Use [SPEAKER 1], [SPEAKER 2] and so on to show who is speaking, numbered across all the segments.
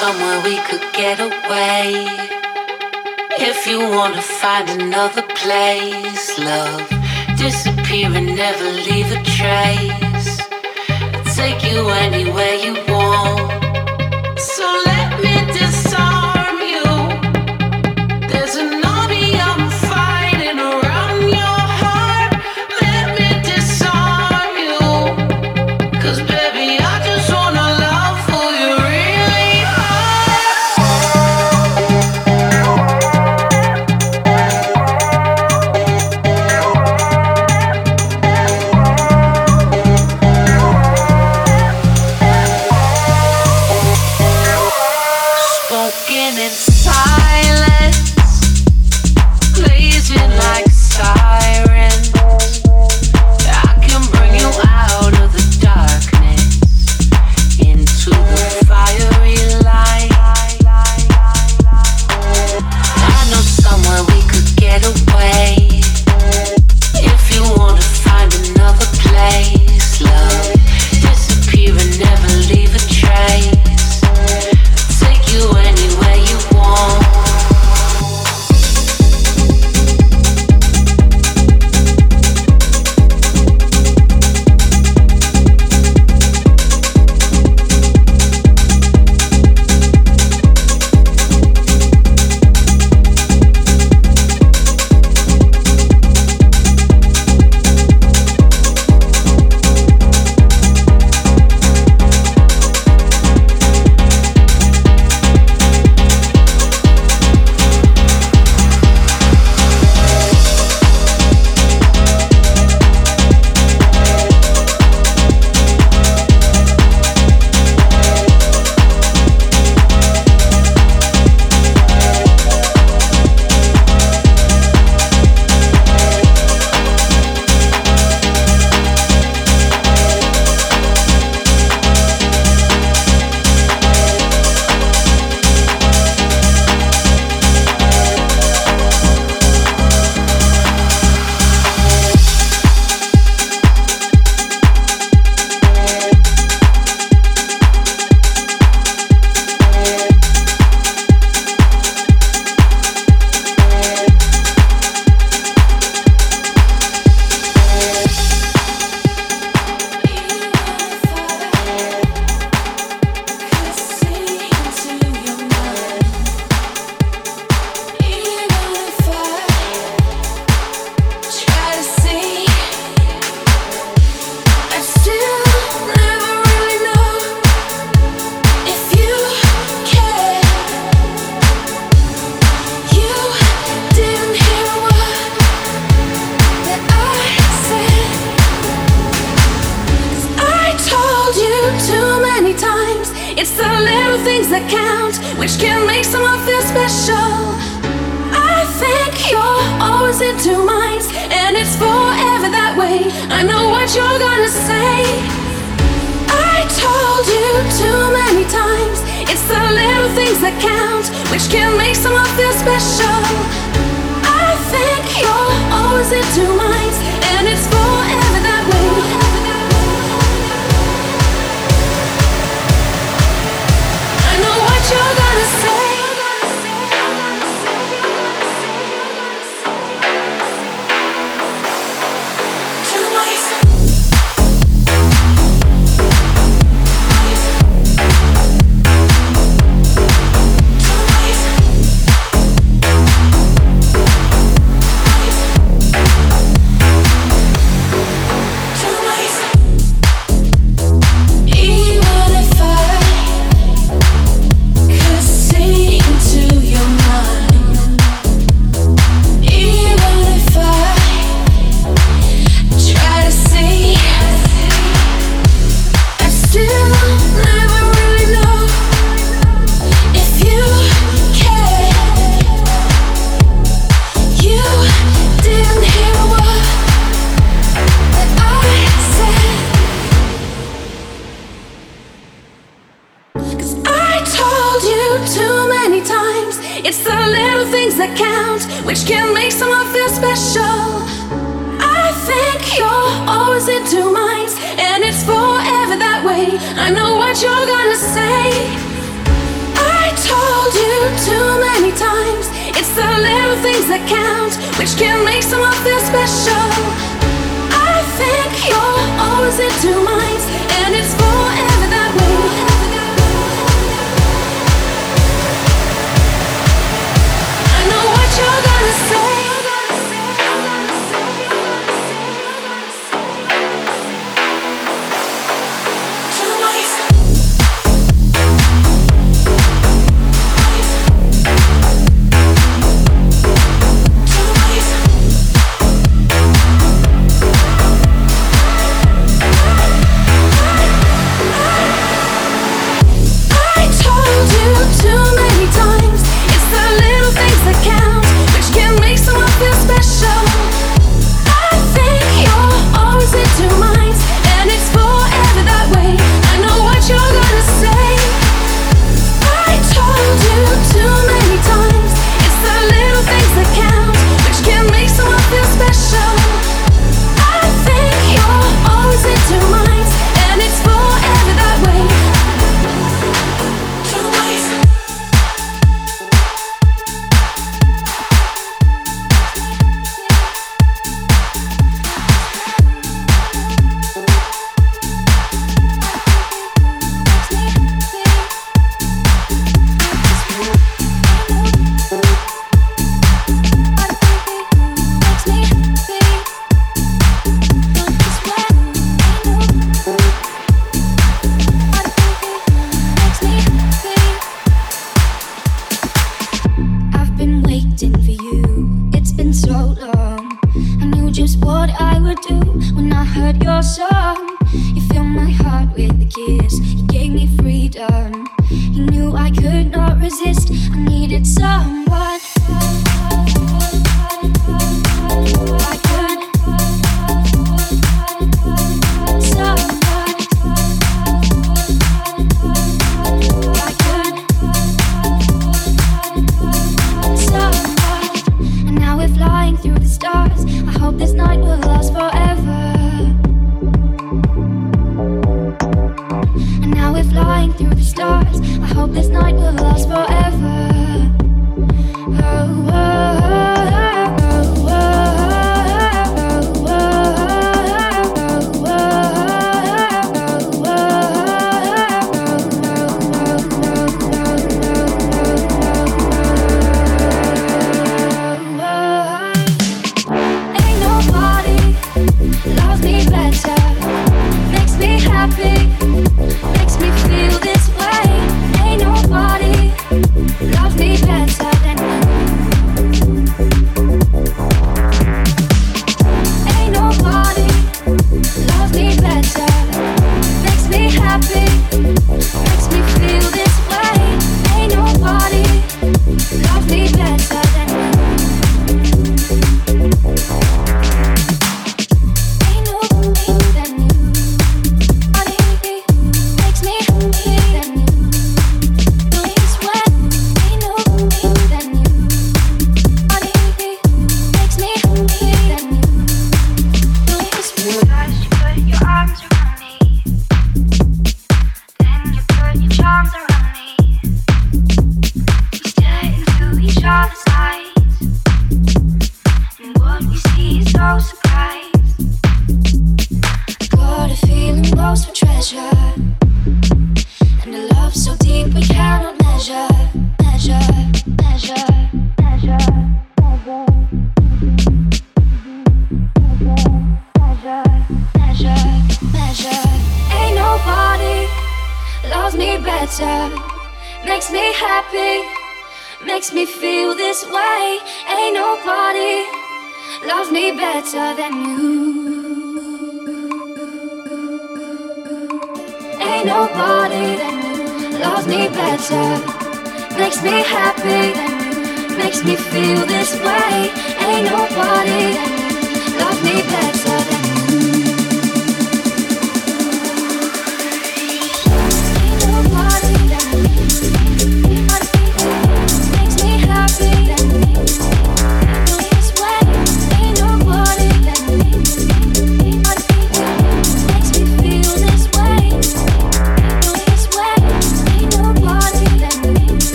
[SPEAKER 1] somewhere we could get away. If you wanna find another place, love, disappear and never leave a trace. I'll take you anywhere you want.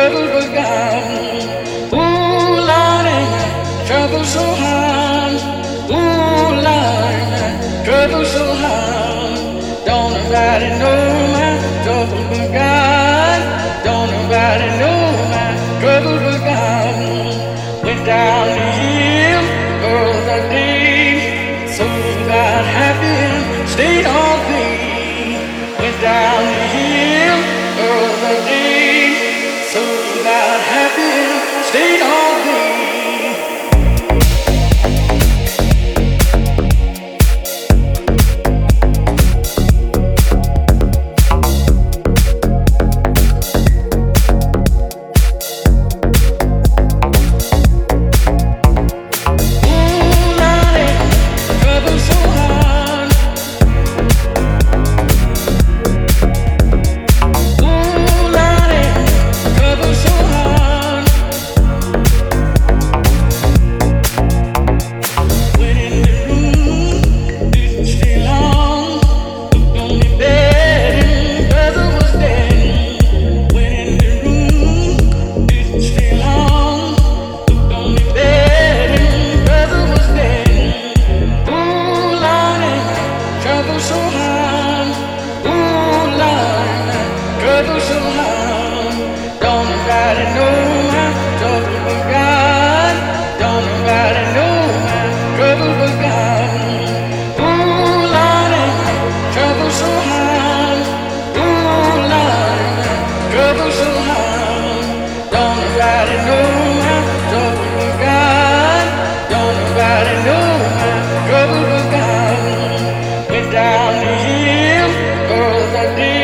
[SPEAKER 2] trouble begun. Ooh, Lordy, trouble so hard. Ooh, Lordy, trouble so hard. Don't nobody know.
[SPEAKER 3] that is.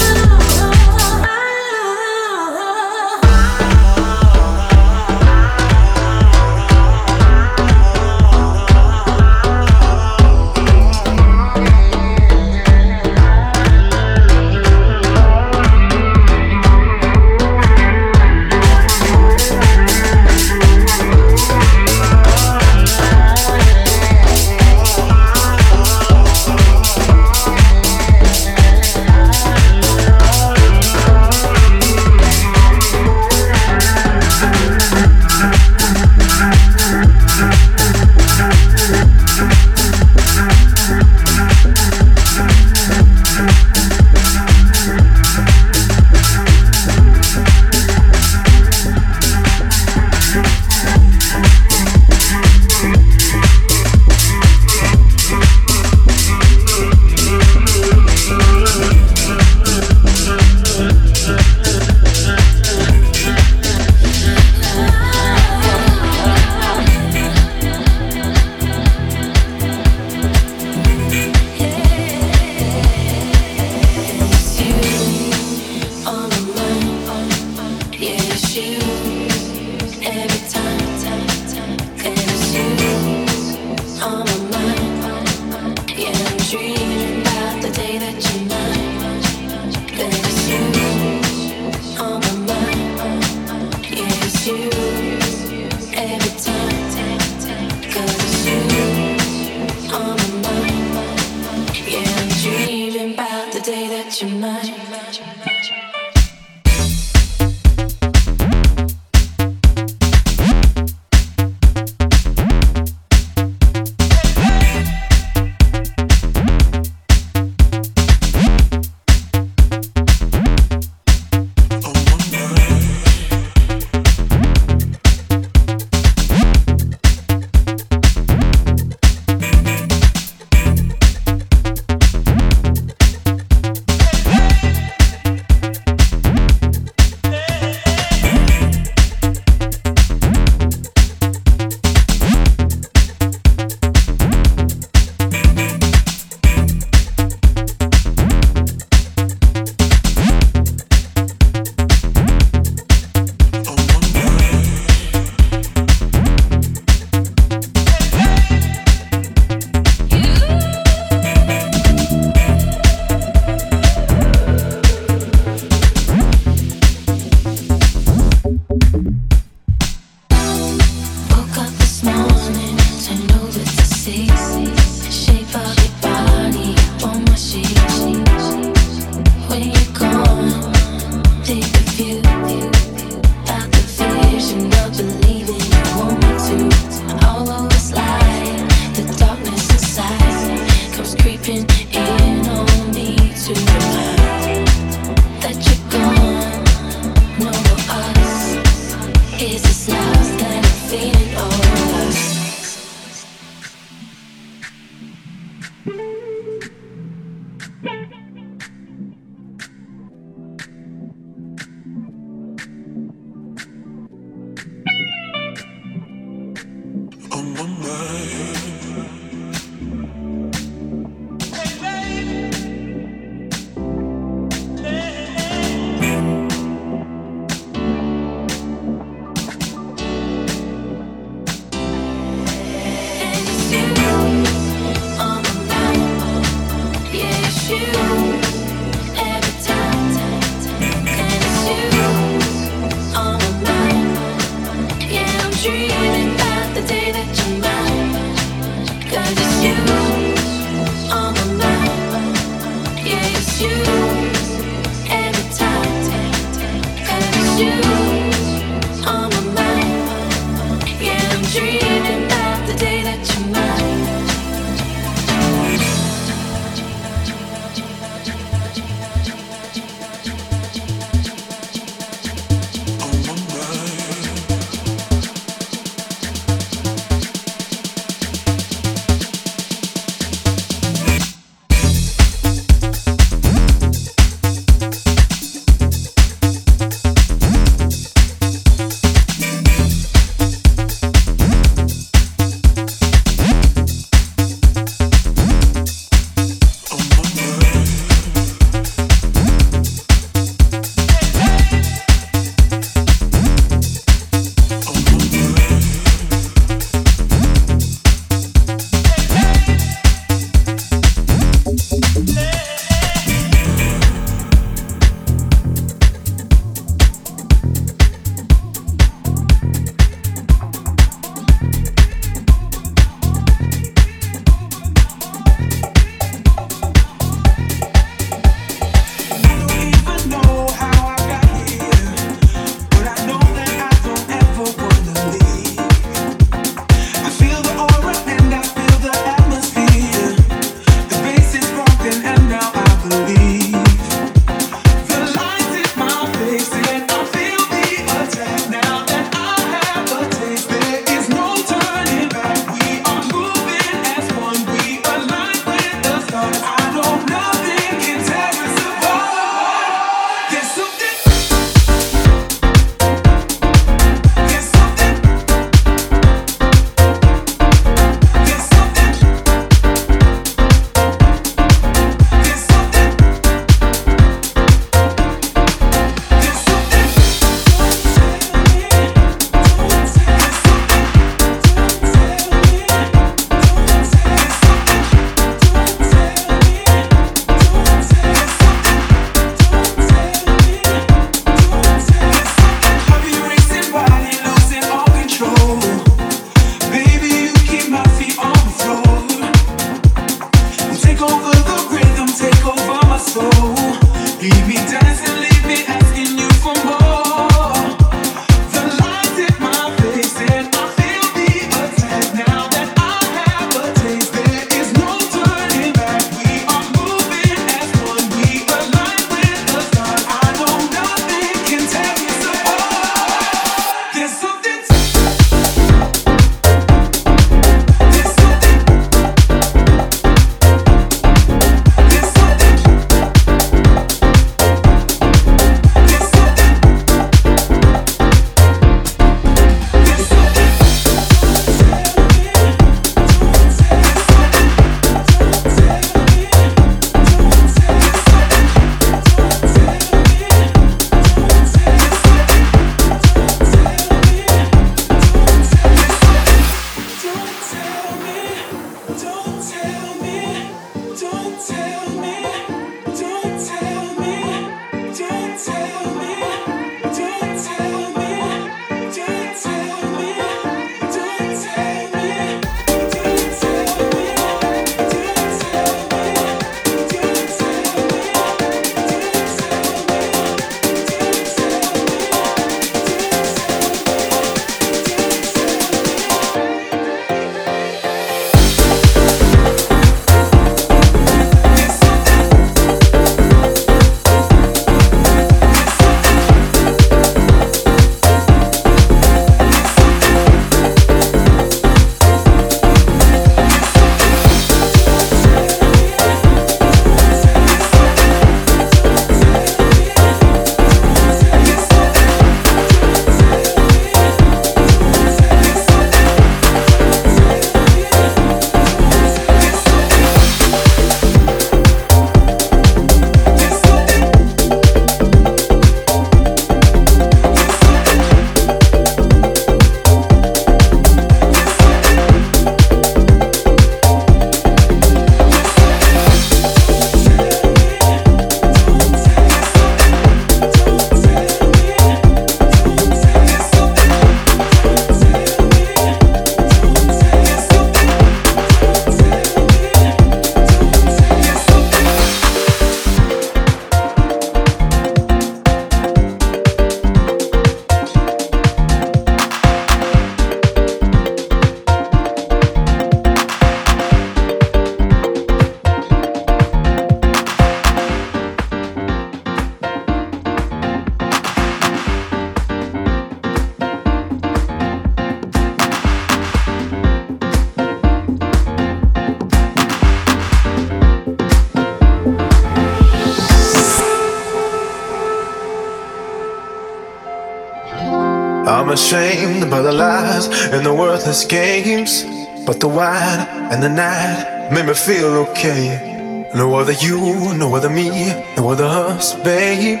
[SPEAKER 3] Worthless games. But the wine and the night made me feel okay. No other you, no other me, no other us, babe.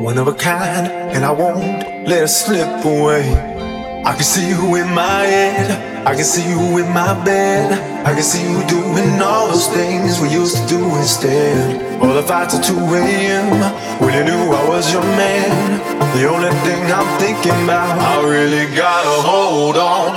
[SPEAKER 3] One of a kind, and I won't let it slip away. I can see you in my head, I can see you in my bed. I can see you doing all those things we used to do instead. All the fights at 2 a.m. when you knew I was your man. The only thing I'm thinking about, I really gotta hold on.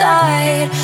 [SPEAKER 3] You